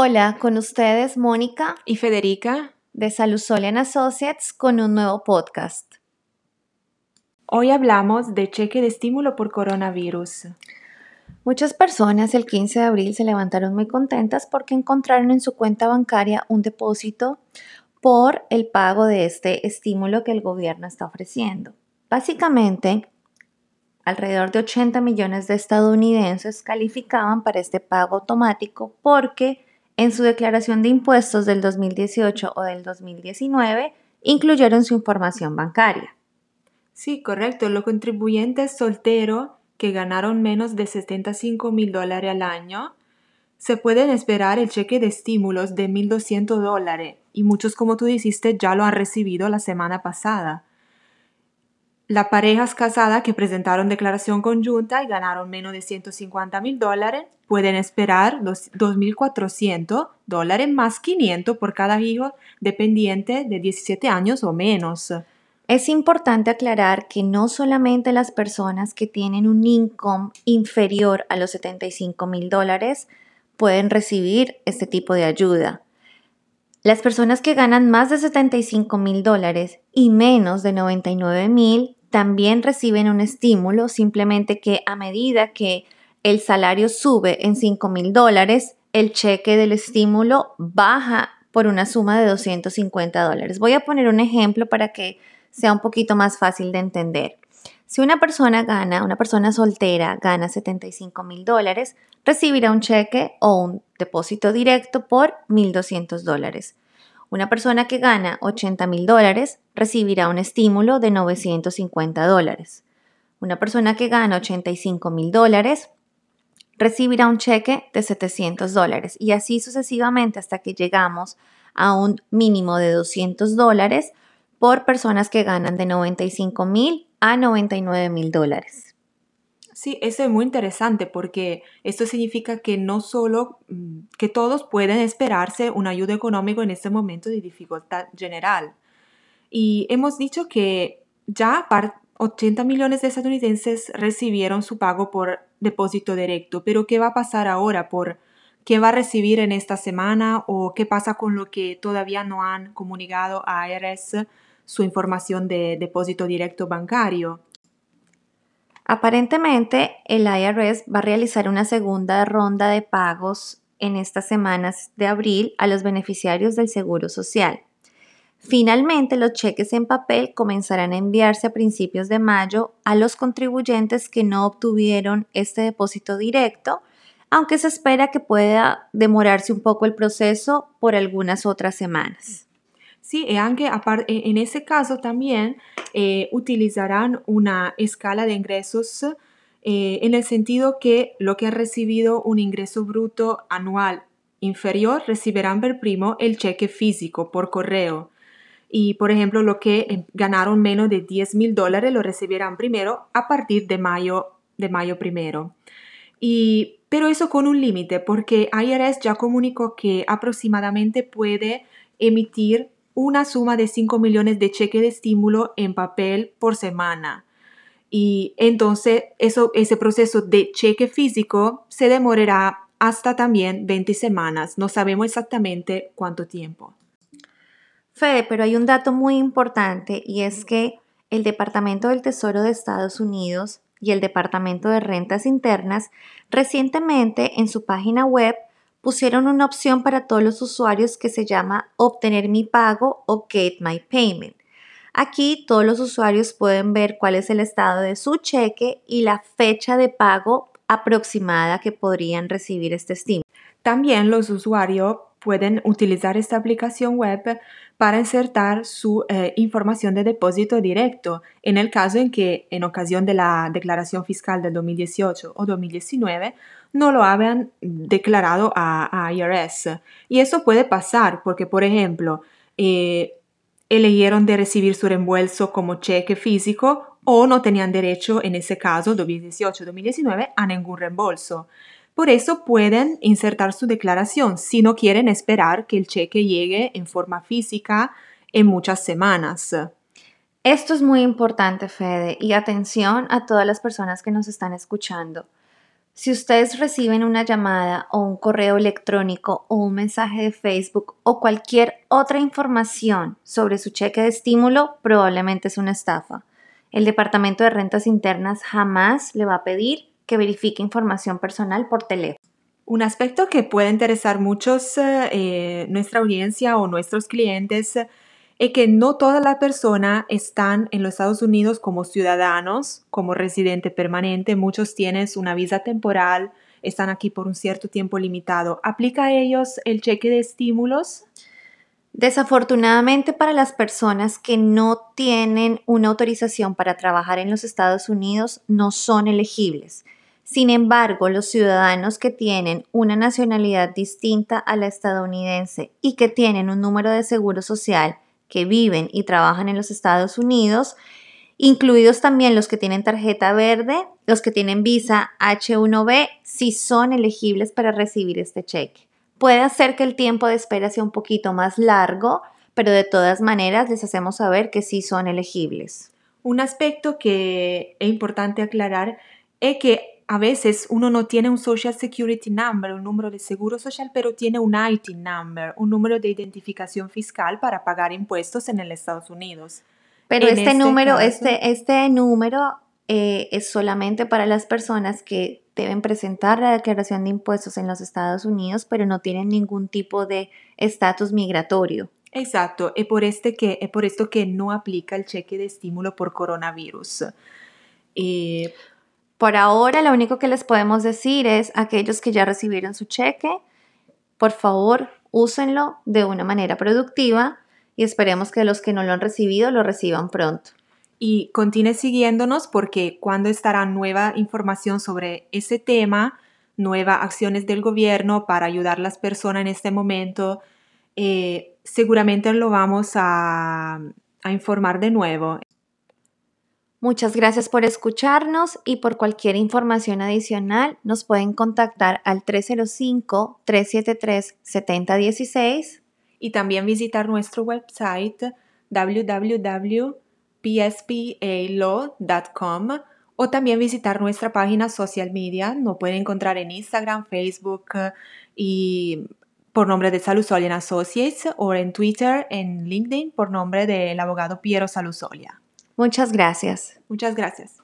Hola, con ustedes Mónica y Federica de Salusolian Associates con un nuevo podcast. Hoy hablamos de cheque de estímulo por coronavirus. Muchas personas el 15 de abril se levantaron muy contentas porque encontraron en su cuenta bancaria un depósito por el pago de este estímulo que el gobierno está ofreciendo. Básicamente, alrededor de 80 millones de estadounidenses calificaban para este pago automático porque en su declaración de impuestos del 2018 o del 2019 incluyeron su información bancaria. Sí, correcto. Los contribuyentes solteros que ganaron menos de 75 mil dólares al año se pueden esperar el cheque de estímulos de 1.200 dólares y muchos, como tú dijiste, ya lo han recibido la semana pasada. Las parejas casadas que presentaron declaración conjunta y ganaron menos de 150 mil dólares pueden esperar los 2.400 dólares más 500 por cada hijo dependiente de 17 años o menos. Es importante aclarar que no solamente las personas que tienen un income inferior a los 75 mil dólares pueden recibir este tipo de ayuda. Las personas que ganan más de 75 mil dólares y menos de 99 mil también reciben un estímulo, simplemente que a medida que el salario sube en 5 mil dólares, el cheque del estímulo baja por una suma de 250 dólares. Voy a poner un ejemplo para que sea un poquito más fácil de entender. Si una persona gana, una persona soltera gana 75 mil dólares, recibirá un cheque o un depósito directo por 1.200 dólares. Una persona que gana 80 mil dólares recibirá un estímulo de 950 dólares. Una persona que gana 85 mil dólares recibirá un cheque de 700 dólares y así sucesivamente hasta que llegamos a un mínimo de 200 dólares por personas que ganan de 95 mil a 99 mil dólares. Sí, eso es muy interesante porque esto significa que no solo mm, que todos pueden esperarse una ayuda económica en este momento de dificultad general. Y hemos dicho que ya 80 millones de estadounidenses recibieron su pago por depósito directo, pero ¿qué va a pasar ahora por qué va a recibir en esta semana o qué pasa con lo que todavía no han comunicado a IRS su información de depósito directo bancario? Aparentemente, el IRS va a realizar una segunda ronda de pagos en estas semanas de abril a los beneficiarios del Seguro Social. Finalmente, los cheques en papel comenzarán a enviarse a principios de mayo a los contribuyentes que no obtuvieron este depósito directo, aunque se espera que pueda demorarse un poco el proceso por algunas otras semanas. Sí, y aunque e, en ese caso también eh, utilizarán una escala de ingresos eh, en el sentido que lo que ha recibido un ingreso bruto anual inferior recibirán por primo el cheque físico por correo. Y, por ejemplo, lo que em, ganaron menos de 10 mil dólares lo recibirán primero a partir de mayo, de mayo primero. Y, pero eso con un límite, porque IRS ya comunicó que aproximadamente puede emitir una suma de 5 millones de cheques de estímulo en papel por semana. Y entonces eso, ese proceso de cheque físico se demorará hasta también 20 semanas. No sabemos exactamente cuánto tiempo. Fede, pero hay un dato muy importante y es que el Departamento del Tesoro de Estados Unidos y el Departamento de Rentas Internas recientemente en su página web pusieron una opción para todos los usuarios que se llama Obtener mi pago o Get My Payment. Aquí todos los usuarios pueden ver cuál es el estado de su cheque y la fecha de pago aproximada que podrían recibir este estímulo. También los usuarios pueden utilizar esta aplicación web para insertar su eh, información de depósito directo en el caso en que en ocasión de la declaración fiscal del 2018 o 2019 no lo hayan declarado a, IRS. Y eso puede pasar porque, por ejemplo, eh, eligieron de recibir su reembolso como cheque físico o no tenían derecho en ese caso 2018-2019 a ningún reembolso. Por eso pueden insertar su declaración si no quieren esperar que el cheque llegue en forma física en muchas semanas. Esto es muy importante, Fede, y atención a todas las personas que nos están escuchando. Si ustedes reciben una llamada o un correo electrónico o un mensaje de Facebook o cualquier otra información sobre su cheque de estímulo, probablemente es una estafa. El Departamento de Rentas Internas jamás le va a pedir que verifique información personal por teléfono. Un aspecto que puede interesar muchos eh, nuestra audiencia o nuestros clientes es que no todas las personas están en los Estados Unidos como ciudadanos, como residente permanente. Muchos tienen una visa temporal, están aquí por un cierto tiempo limitado. ¿Aplica a ellos el cheque de estímulos? Desafortunadamente para las personas que no tienen una autorización para trabajar en los Estados Unidos no son elegibles. Sin embargo, los ciudadanos que tienen una nacionalidad distinta a la estadounidense y que tienen un número de seguro social que viven y trabajan en los Estados Unidos, incluidos también los que tienen tarjeta verde, los que tienen visa H1B, si son elegibles para recibir este cheque. Puede hacer que el tiempo de espera sea un poquito más largo, pero de todas maneras les hacemos saber que sí son elegibles. Un aspecto que es importante aclarar es que a veces uno no tiene un Social Security Number, un número de seguro social, pero tiene un IT Number, un número de identificación fiscal para pagar impuestos en el Estados Unidos. Pero este, este, número, este, este número eh, es solamente para las personas que deben presentar la declaración de impuestos en los Estados Unidos, pero no tienen ningún tipo de estatus migratorio. Exacto, es por, este que, es por esto que no aplica el cheque de estímulo por coronavirus. Eh, por ahora, lo único que les podemos decir es aquellos que ya recibieron su cheque, por favor, úsenlo de una manera productiva y esperemos que los que no lo han recibido lo reciban pronto. Y continúe siguiéndonos porque cuando estará nueva información sobre ese tema, nuevas acciones del gobierno para ayudar a las personas en este momento, eh, seguramente lo vamos a informar de nuevo. Muchas gracias por escucharnos y por cualquier información adicional nos pueden contactar al 305-373-7016 y también visitar nuestro website www.pspalaw.com o también visitar nuestra página social media. Nos pueden encontrar en Instagram, Facebook y por nombre de Salusolia Associates o en Twitter, en LinkedIn por nombre del abogado Piero Salusolia. Muchas gracias. Muchas gracias.